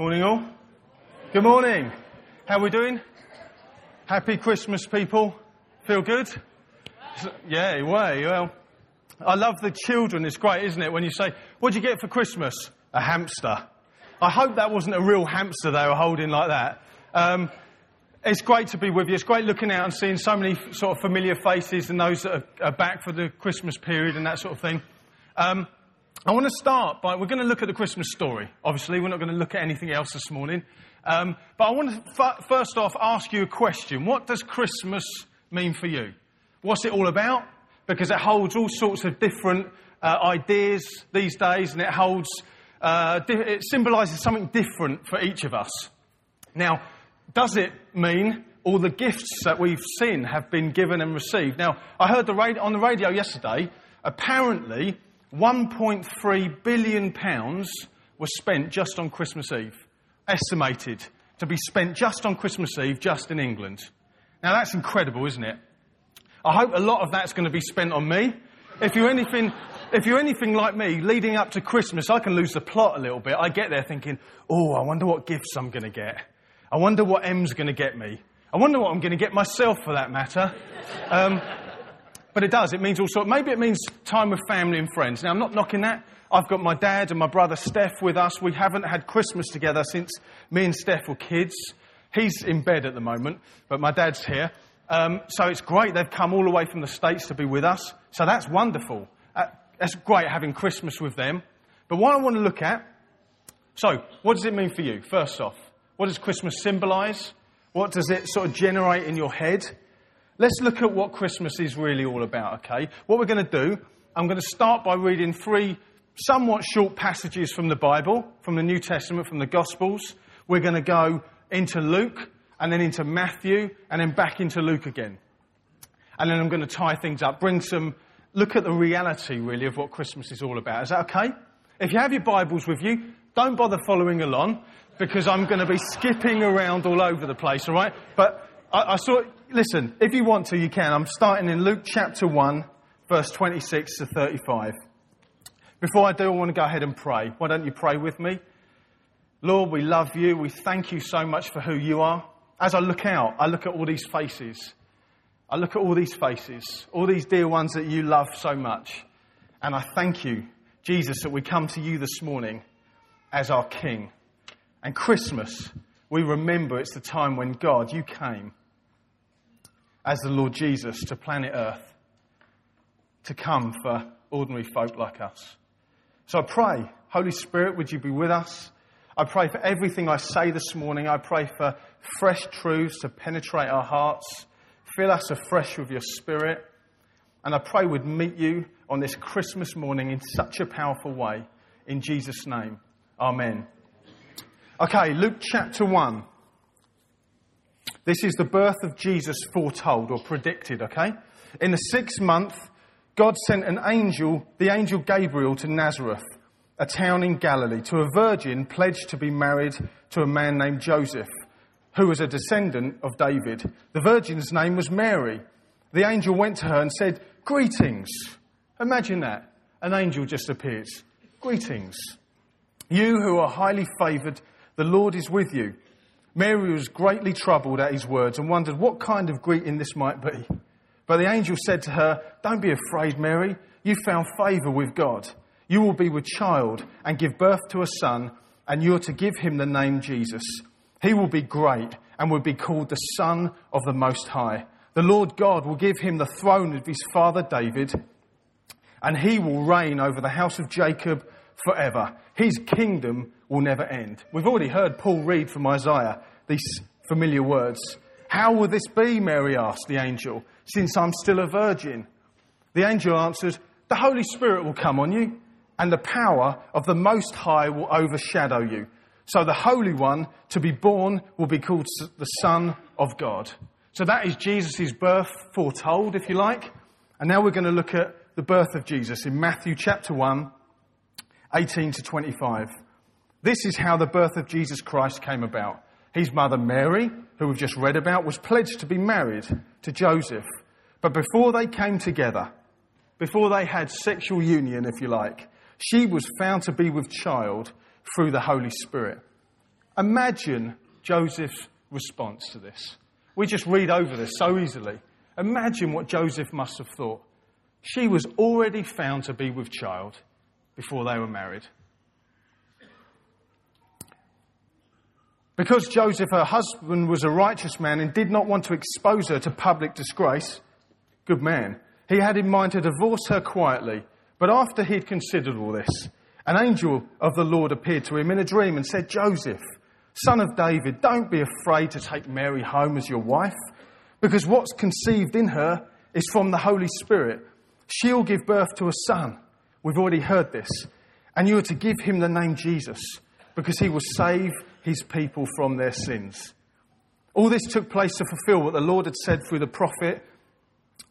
Morning, all. Good morning. How are we doing? Happy Christmas, people. Feel good? Yeah, way. Well, I love the children. It's great, isn't it? When you say, "What'd you get for Christmas?" A hamster. I hope that wasn't a real hamster they were holding like that. Um, it's great to be with you. It's great looking out and seeing so many sort of familiar faces and those that are, back for the Christmas period and that sort of thing. Um, I want to start by, we're going to look at the Christmas story. Obviously, we're not going to look at anything else this morning. Um, but I want to f- first off ask you a question. What does Christmas mean for you? What's it all about? Because it holds all sorts of different uh, ideas these days and it holds, uh, di- it symbolises something different for each of us. Now, does it mean all the gifts that we've seen have been given and received? Now, I heard the on the radio yesterday, apparently 1.3 billion pounds was spent just on Christmas Eve. Estimated to be spent just on Christmas Eve, just in England. Now that's incredible, isn't it? I hope a lot of that's going to be spent on me. If you're anything, if you're anything like me, leading up to Christmas, I can lose the plot a little bit. I get there thinking, oh, I wonder what gifts I'm going to get. I wonder what M's going to get me. I wonder what I'm going to get myself for that matter. Um, but it does. It means all sorts. Maybe it means time with family and friends. Now, I'm not knocking that. I've got my dad and my brother Steph with us. We haven't had Christmas together since me and Steph were kids. He's in bed at the moment, but my dad's here. Um, so it's great. They've come all the way from the States to be with us. So that's wonderful. Uh, that's great having Christmas with them. But what I want to look at, so what does it mean for you? First off, what does Christmas symbolize? What does it sort of generate in your head? Let's look at what Christmas is really all about, okay? What we're going to do, I'm going to start by reading three somewhat short passages from the Bible, from the New Testament, from the Gospels. We're going to go into Luke, and then into Matthew, and then back into Luke again. And then I'm going to tie things up, bring some, look at the reality really of what Christmas is all about. Is that okay? If you have your Bibles with you, don't bother following along because I'm going to be skipping around all over the place, all right? But I, I saw, listen, if you want to, you can. I'm starting in Luke chapter 1, verse 26 to 35. Before I do, I want to go ahead and pray. Why don't you pray with me? Lord, we love you. We thank you so much for who you are. As I look out, I look at all these faces. I look at all these faces, all these dear ones that you love so much. And I thank you, Jesus, that we come to you this morning as our King. And Christmas, we remember it's the time when God, you came as the Lord Jesus to planet Earth to come for ordinary folk like us. So I pray, Holy Spirit, would you be with us? I pray for everything I say this morning. I pray for fresh truths to penetrate our hearts. Fill us afresh with your spirit. And I pray we'd meet you on this Christmas morning in such a powerful way. In Jesus' name. Amen. Okay, Luke chapter 1. This is the birth of Jesus foretold or predicted, okay? In the sixth month, God sent an angel, the angel Gabriel, to Nazareth, a town in Galilee, to a virgin pledged to be married to a man named Joseph, who was a descendant of David. The virgin's name was Mary. The angel went to her and said, Greetings. Imagine that. An angel just appears. Greetings. You who are highly favored, the Lord is with you. Mary was greatly troubled at his words and wondered what kind of greeting this might be. But the angel said to her, Don't be afraid, Mary. You found favor with God. You will be with child and give birth to a son, and you are to give him the name Jesus. He will be great and will be called the Son of the Most High. The Lord God will give him the throne of his father David, and he will reign over the house of Jacob forever. His kingdom will never end. We've already heard Paul read from Isaiah these familiar words. How will this be, Mary asked the angel, since I'm still a virgin? The angel answered, The Holy Spirit will come on you, and the power of the Most High will overshadow you. So the Holy One to be born will be called the Son of God. So that is Jesus' birth foretold, if you like. And now we're going to look at the birth of Jesus in Matthew chapter 1, 18 to 25. This is how the birth of Jesus Christ came about. His mother Mary, who we've just read about, was pledged to be married to Joseph. But before they came together, before they had sexual union, if you like, she was found to be with child through the Holy Spirit. Imagine Joseph's response to this. We just read over this so easily. Imagine what Joseph must have thought. She was already found to be with child before they were married. Because Joseph, her husband, was a righteous man and did not want to expose her to public disgrace, good man, he had in mind to divorce her quietly. But after he'd considered all this, an angel of the Lord appeared to him in a dream and said, Joseph, son of David, don't be afraid to take Mary home as your wife, because what's conceived in her is from the Holy Spirit. She'll give birth to a son. We've already heard this. And you are to give him the name Jesus, because he will save his people from their sins. All this took place to fulfill what the Lord had said through the prophet,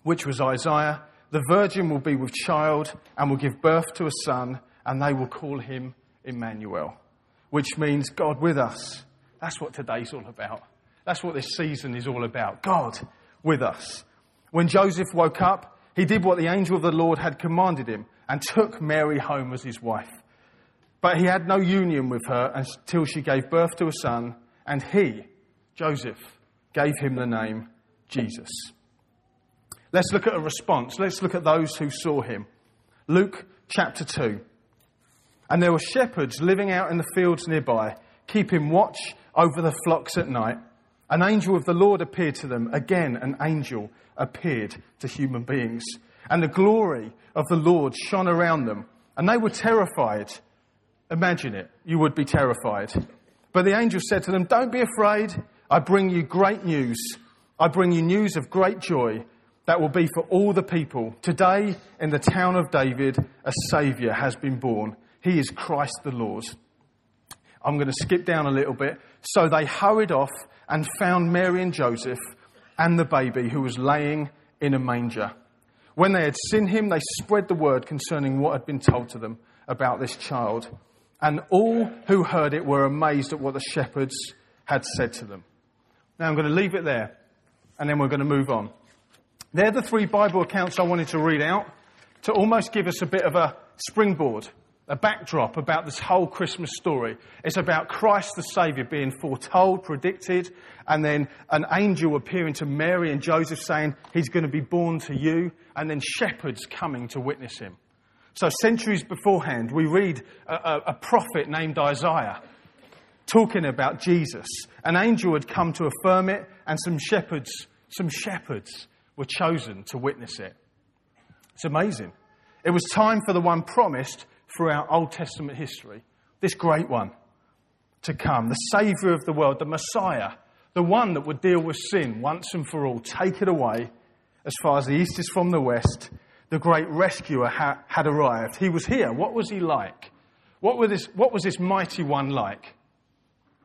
which was Isaiah The virgin will be with child and will give birth to a son, and they will call him Emmanuel, which means God with us. That's what today's all about. That's what this season is all about. God with us. When Joseph woke up, he did what the angel of the Lord had commanded him and took Mary home as his wife. But he had no union with her until she gave birth to a son, and he, Joseph, gave him the name Jesus. Let's look at a response. Let's look at those who saw him. Luke chapter 2. And there were shepherds living out in the fields nearby, keeping watch over the flocks at night. An angel of the Lord appeared to them. Again, an angel appeared to human beings. And the glory of the Lord shone around them. And they were terrified. Imagine it. You would be terrified. But the angel said to them, Don't be afraid. I bring you great news. I bring you news of great joy that will be for all the people. Today, in the town of David, a Saviour has been born. He is Christ the Lord. I'm going to skip down a little bit. So they hurried off and found Mary and Joseph and the baby who was laying in a manger. When they had seen him, they spread the word concerning what had been told to them about this child. And all who heard it were amazed at what the shepherds had said to them. Now I'm going to leave it there, and then we're going to move on. They're the three Bible accounts I wanted to read out to almost give us a bit of a springboard, a backdrop about this whole Christmas story. It's about Christ the Saviour being foretold, predicted, and then an angel appearing to Mary and Joseph saying, He's going to be born to you, and then shepherds coming to witness him. So, centuries beforehand, we read a, a, a, prophet named Isaiah talking about Jesus. An angel had come to affirm it, and some shepherds, some shepherds were chosen to witness it. It's amazing. It was time for the one promised throughout Old Testament history, this great one to come, the Saviour of the world, the Messiah, the one that would deal with sin once and for all, take it away as far as the east is from the west the great rescuer ha- had arrived. He was here. What was he like? What, this, what was this mighty one like?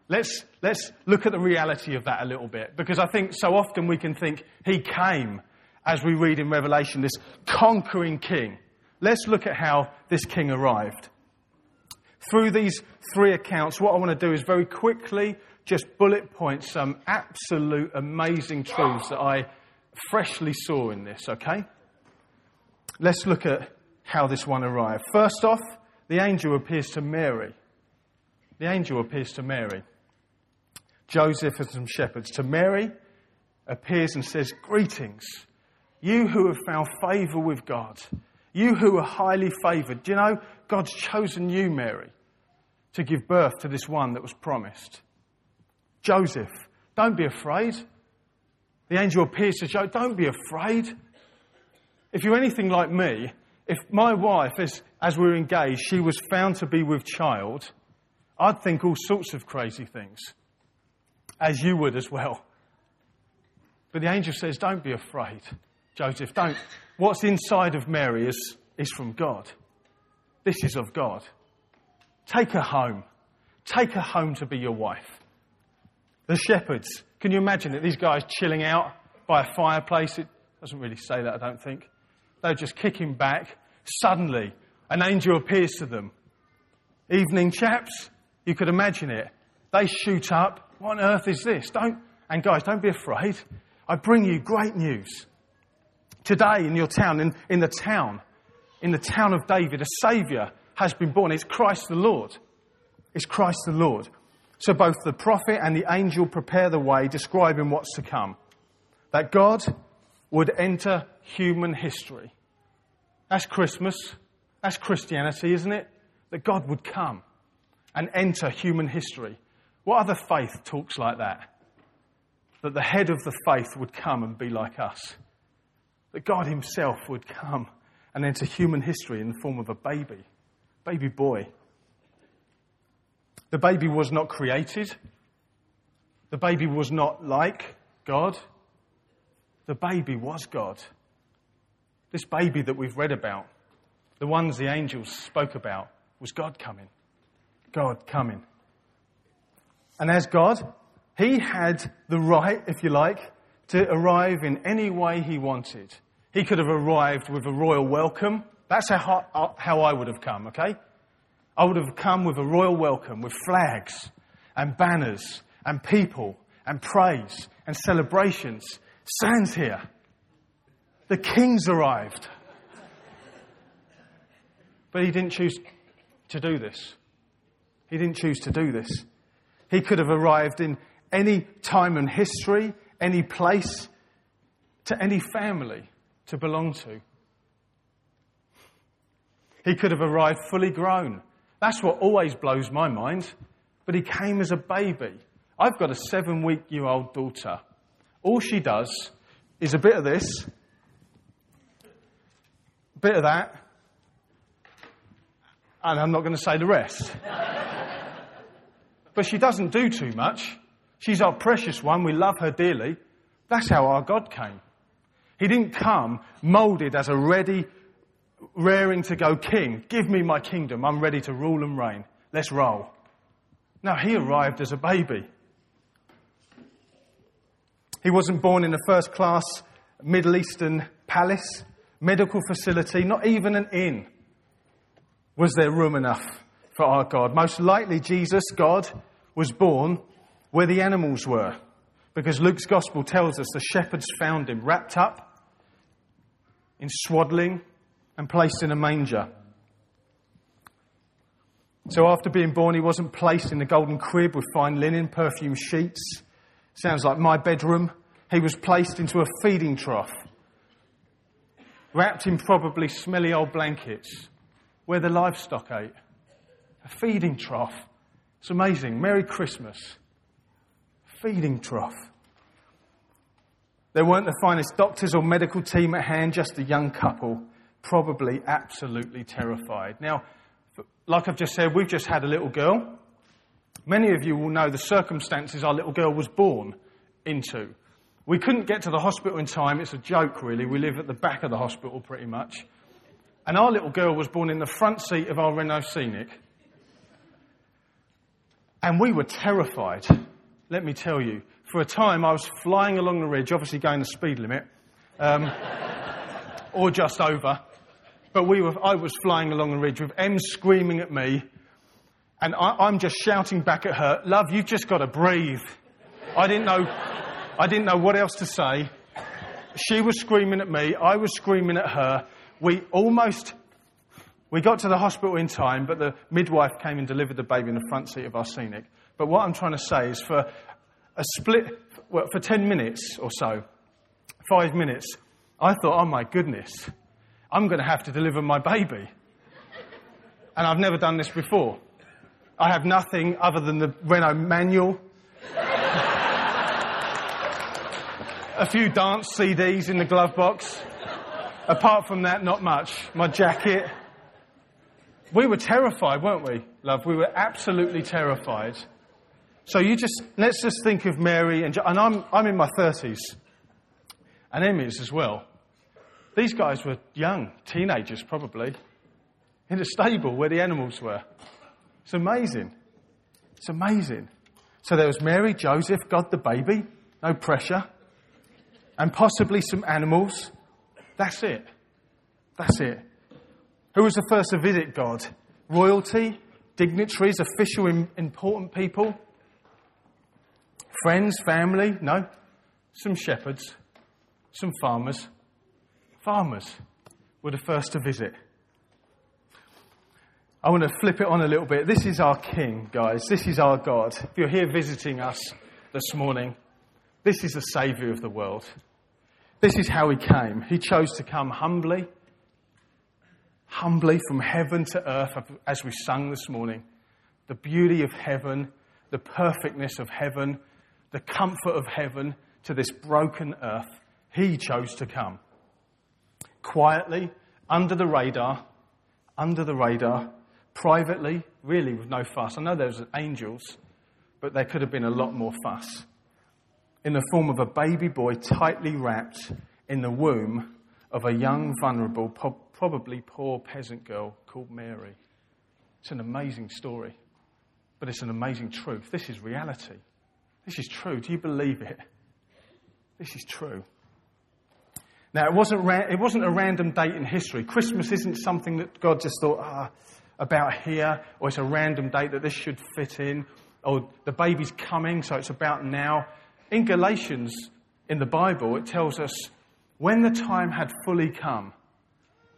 Let's, let's look at the reality of that a little bit, because I think so often we can think he came, as we read in Revelation, this conquering king. Let's look at how this king arrived. Through these three accounts, what I want to do is very quickly just bullet point some absolute amazing truths that I freshly saw in this, okay? Let's look at how this one arrived. First off, the angel appears to Mary. The angel appears to Mary. Joseph and some shepherds. To Mary, appears and says, Greetings, you who have found favor with God, you who are highly favored. Do you know God's chosen you, Mary, to give birth to this one that was promised? Joseph, don't be afraid. The angel appears to Joseph, don't be afraid. If you're anything like me, if my wife, as, as we were engaged, she was found to be with child, I'd think all sorts of crazy things, as you would as well. But the angel says, Don't be afraid, Joseph. Don't. What's inside of Mary is, is from God. This is of God. Take her home. Take her home to be your wife. The shepherds, can you imagine it? These guys chilling out by a fireplace. It doesn't really say that, I don't think. They're just kicking back. Suddenly, an angel appears to them. Evening, chaps. You could imagine it. They shoot up. What on earth is this? Don't, and guys, don't be afraid. I bring you great news. Today in your town, in, in the town, in the town of David, a Saviour has been born. It's Christ the Lord. It's Christ the Lord. So both the prophet and the angel prepare the way, describing what's to come. That God would enter human history. That's Christmas. That's Christianity, isn't it? That God would come and enter human history. What other faith talks like that? That the head of the faith would come and be like us. That God Himself would come and enter human history in the form of a baby, baby boy. The baby was not created. The baby was not like God. The baby was God. This baby that we've read about, the ones the angels spoke about, was God coming. God coming. And as God, He had the right, if you like, to arrive in any way He wanted. He could have arrived with a royal welcome. That's how, uh, how I would have come, okay? I would have come with a royal welcome, with flags and banners and people and praise and celebrations. Sans here. The king's arrived. But he didn't choose to do this. He didn't choose to do this. He could have arrived in any time in history, any place, to any family to belong to. He could have arrived fully grown. That's what always blows my mind. But he came as a baby. I've got a seven week year old daughter. All she does is a bit of this, a bit of that, and I'm not going to say the rest. but she doesn't do too much. She's our precious one. We love her dearly. That's how our God came. He didn't come molded as a ready, raring to go king. Give me my kingdom. I'm ready to rule and reign. Let's roll. No, he arrived as a baby. He wasn't born in a first class Middle Eastern palace, medical facility, not even an inn. Was there room enough for our God? Most likely, Jesus, God, was born where the animals were. Because Luke's gospel tells us the shepherds found him wrapped up in swaddling and placed in a manger. So after being born, he wasn't placed in a golden crib with fine linen, perfumed sheets. Sounds like my bedroom. He was placed into a feeding trough, wrapped in probably smelly old blankets where the livestock ate. A feeding trough. It's amazing. Merry Christmas feeding trough. There weren't the finest doctors or medical team at hand, just a young couple, probably absolutely terrified. Now, like I've just said, we've just had a little girl. Many of you will know the circumstances our little girl was born into. We couldn't get to the hospital in time. It's a joke, really. We live at the back of the hospital, pretty much. And our little girl was born in the front seat of our Renault Scenic. And we were terrified let me tell you, for a time I was flying along the ridge, obviously going the speed limit, um, or just over. But we were, I was flying along the ridge with Em screaming at me, and I, am just shouting back at her, "Love, you've just got to breathe." I didn't know, I didn't know what else to say. She was screaming at me. I was screaming at her. We almost, we got to the hospital in time, but the midwife came and delivered the baby in the front seat of our scenic. But what I'm trying to say is for a split, well, for 10 minutes or so, five minutes, I thought, oh my goodness, I'm going to have to deliver my baby. And I've never done this before. I have nothing other than the Renault manual, a few dance CDs in the glove box. Apart from that, not much. My jacket. We were terrified, weren't we, love? We were absolutely terrified. So you just, let's just think of Mary and, and I'm, I'm in my 30s, and Emmy's as well. These guys were young, teenagers probably, in a stable where the animals were. It's amazing. It's amazing. So there was Mary, Joseph, God the baby, no pressure, and possibly some animals. That's it. That's it. Who was the first to visit God? Royalty, dignitaries, official, important people. Friends, family? No. Some shepherds, some farmers. Farmers were the first to visit. I want to flip it on a little bit. This is our King, guys. This is our God. If you're here visiting us this morning, this is the Saviour of the world. This is how He came. He chose to come humbly, humbly from heaven to earth, as we sung this morning. The beauty of heaven, the perfectness of heaven, the comfort of heaven to this broken earth. He chose to come. Quietly, under the radar, under the radar, privately, really with no fuss. I know there was angels, but there could have been a lot more fuss. In the form of a baby boy tightly wrapped in the womb of a young, vulnerable, probably poor peasant girl called Mary. It's an amazing story, but it's an amazing truth. This is reality. This is true. Do you believe it? This is true. Now, it wasn't, ra- it wasn't a random date in history. Christmas isn't something that God just thought, ah, about here, or it's a random date that this should fit in, or the baby's coming, so it's about now. In Galatians, in the Bible, it tells us when the time had fully come.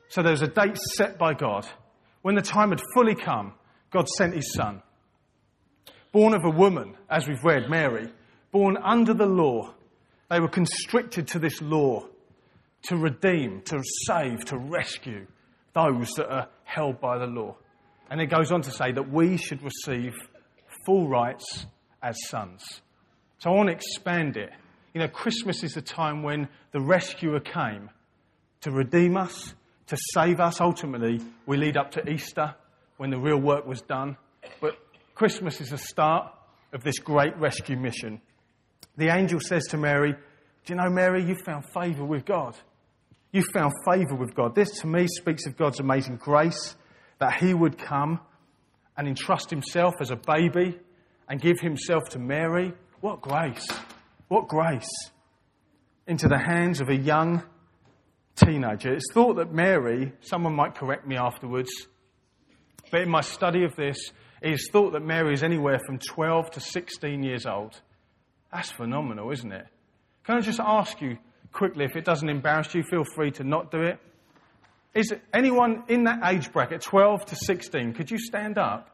So there was a date set by God. When the time had fully come, God sent his son. Born of a woman, as we've read, Mary, born under the law. They were constricted to this law to redeem, to save, to rescue those that are held by the law. And it goes on to say that we should receive full rights as sons. So I want to expand it. You know, Christmas is the time when the rescuer came to redeem us, to save us. Ultimately, we lead up to Easter when the real work was done. But Christmas is the start of this great rescue mission. The angel says to Mary, Do you know, Mary, you found favour with God. You found favour with God. This to me speaks of God's amazing grace that he would come and entrust himself as a baby and give himself to Mary. What grace! What grace! Into the hands of a young teenager. It's thought that Mary, someone might correct me afterwards, but in my study of this, it is thought that Mary is anywhere from 12 to 16 years old. That's phenomenal, isn't it? Can I just ask you quickly, if it doesn't embarrass you, feel free to not do it. Is anyone in that age bracket, 12 to 16, could you stand up?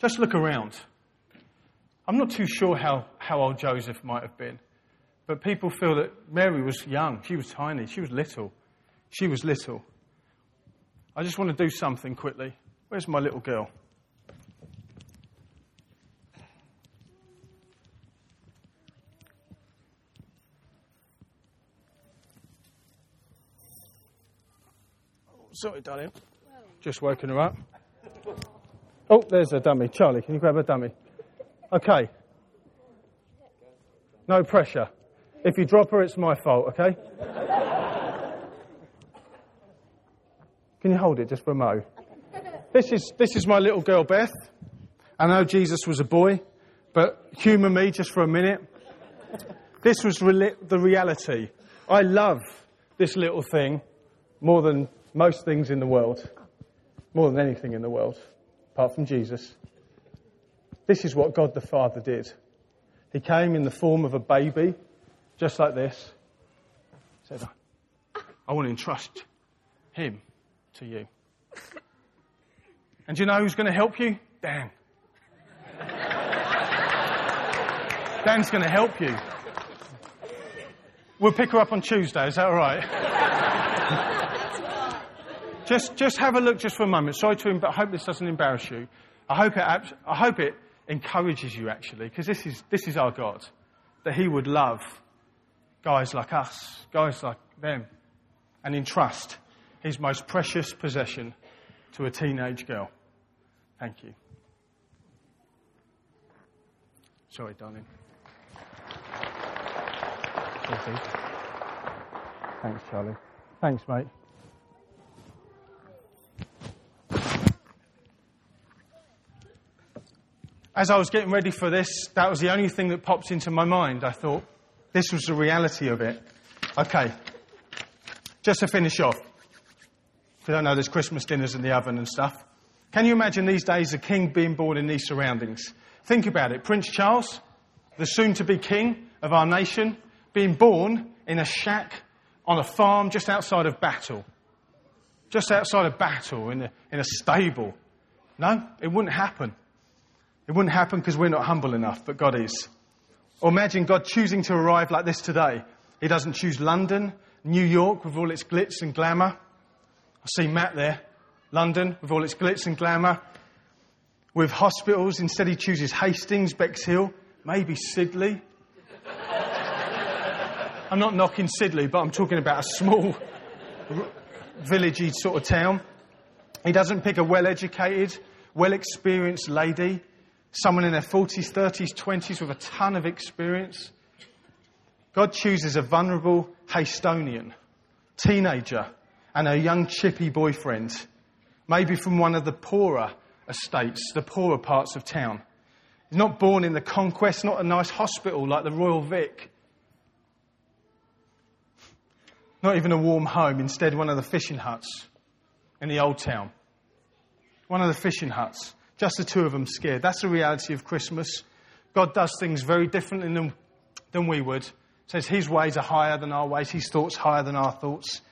Just look around. I'm not too sure how, how old Joseph might have been, but people feel that Mary was young. She was tiny. She was little. She was little. I just want to do something quickly. Where's my little girl? Sorry, darling. Just woken her up. Oh, there's a dummy. Charlie, can you grab a dummy? Okay. No pressure. If you drop her, it's my fault, okay? Can you hold it just for a mo? This is, this is my little girl, Beth. I know Jesus was a boy, but humour me just for a minute. This was re- the reality. I love this little thing more than most things in the world, more than anything in the world, apart from Jesus. This is what God the Father did. He came in the form of a baby, just like this. Said, I want to entrust him to you. And do you know who's going to help you? Dan. Dan's going to help you. We'll pick her up on Tuesday, is that all right? Just, just have a look just for a moment. Sorry to, him, but I hope this doesn't embarrass you. I hope it, I hope it encourages you actually, because this is, this is our God. That He would love guys like us, guys like them, and entrust His most precious possession to a teenage girl. Thank you. Sorry, darling. Thanks, Charlie. Thanks, mate. As I was getting ready for this, that was the only thing that popped into my mind. I thought, this was the reality of it. Okay, just to finish off. If you don't know, there's Christmas dinners in the oven and stuff. Can you imagine these days a king being born in these surroundings? Think about it. Prince Charles, the soon to be king of our nation, being born in a shack on a farm just outside of Battle. Just outside of Battle in a, in a stable. No, it wouldn't happen. It wouldn't happen because we're not humble enough, but God is. Or imagine God choosing to arrive like this today. He doesn't choose London, New York with all its glitz and glamour. I see Matt there. London with all its glitz and glamour. With hospitals, instead he chooses Hastings, Bexhill, maybe Sidley. I'm not knocking Sidley, but I'm talking about a small, villagey sort of town. He doesn't pick a well educated, well experienced lady, someone in their 40s, 30s, 20s with a ton of experience. God chooses a vulnerable Hastonian, teenager, and a young chippy boyfriend, maybe from one of the poorer estates, the poorer parts of town. He's not born in the conquest, not a nice hospital like the Royal Vic. Not even a warm home, instead, one of the fishing huts in the old town. One of the fishing huts. Just the two of them scared. That's the reality of Christmas. God does things very differently than, than we would. Says his ways are higher than our ways, his thoughts higher than our thoughts.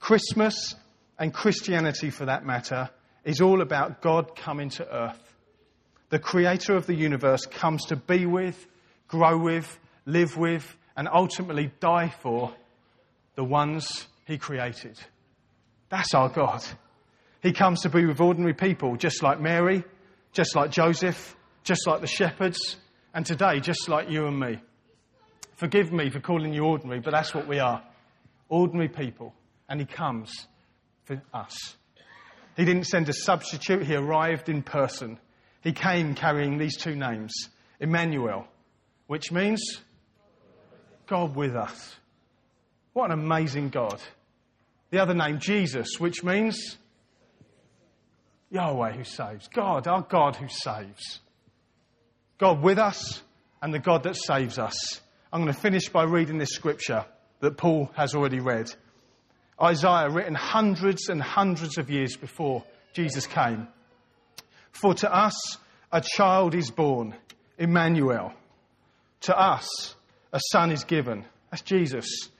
Christmas and Christianity, for that matter, is all about God coming to earth. The creator of the universe comes to be with, grow with, live with, and ultimately die for the ones he created. That's our God. He comes to be with ordinary people, just like Mary, just like Joseph, just like the shepherds, and today, just like you and me. Forgive me for calling you ordinary, but that's what we are ordinary people. And he comes for us. He didn't send a substitute, he arrived in person. He came carrying these two names Emmanuel, which means God with us. What an amazing God. The other name, Jesus, which means Yahweh who saves. God, our God who saves. God with us and the God that saves us. I'm going to finish by reading this scripture that Paul has already read. Isaiah, written hundreds and hundreds of years before Jesus came. For to us a child is born, Emmanuel. To us a son is given. That's Jesus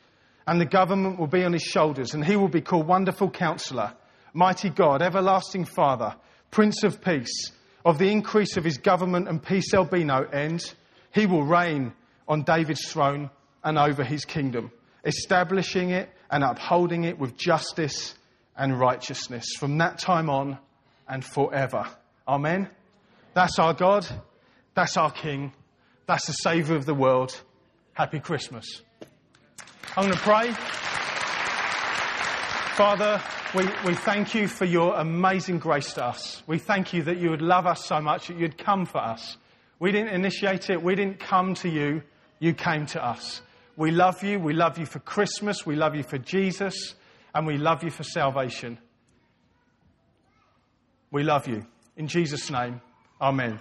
and the government will be on his shoulders, and he will be called Wonderful Counselor, Mighty God, Everlasting Father, Prince of Peace. Of the increase of his government and peace there'll be no end. He will reign on David's throne and over his kingdom, establishing it and upholding it with justice and righteousness from that time on and forever. Amen. That's our God. That's our King. That's the Saviour of the world. Happy Christmas. I'm going to pray. Father, we, we thank you for your amazing grace to us. We thank you that you would love us so much that you'd come for us. We didn't initiate it. We didn't come to you. You came to us. We love you. We love you for Christmas. We love you for Jesus. And we love you for salvation. We love you. In Jesus' name, Amen.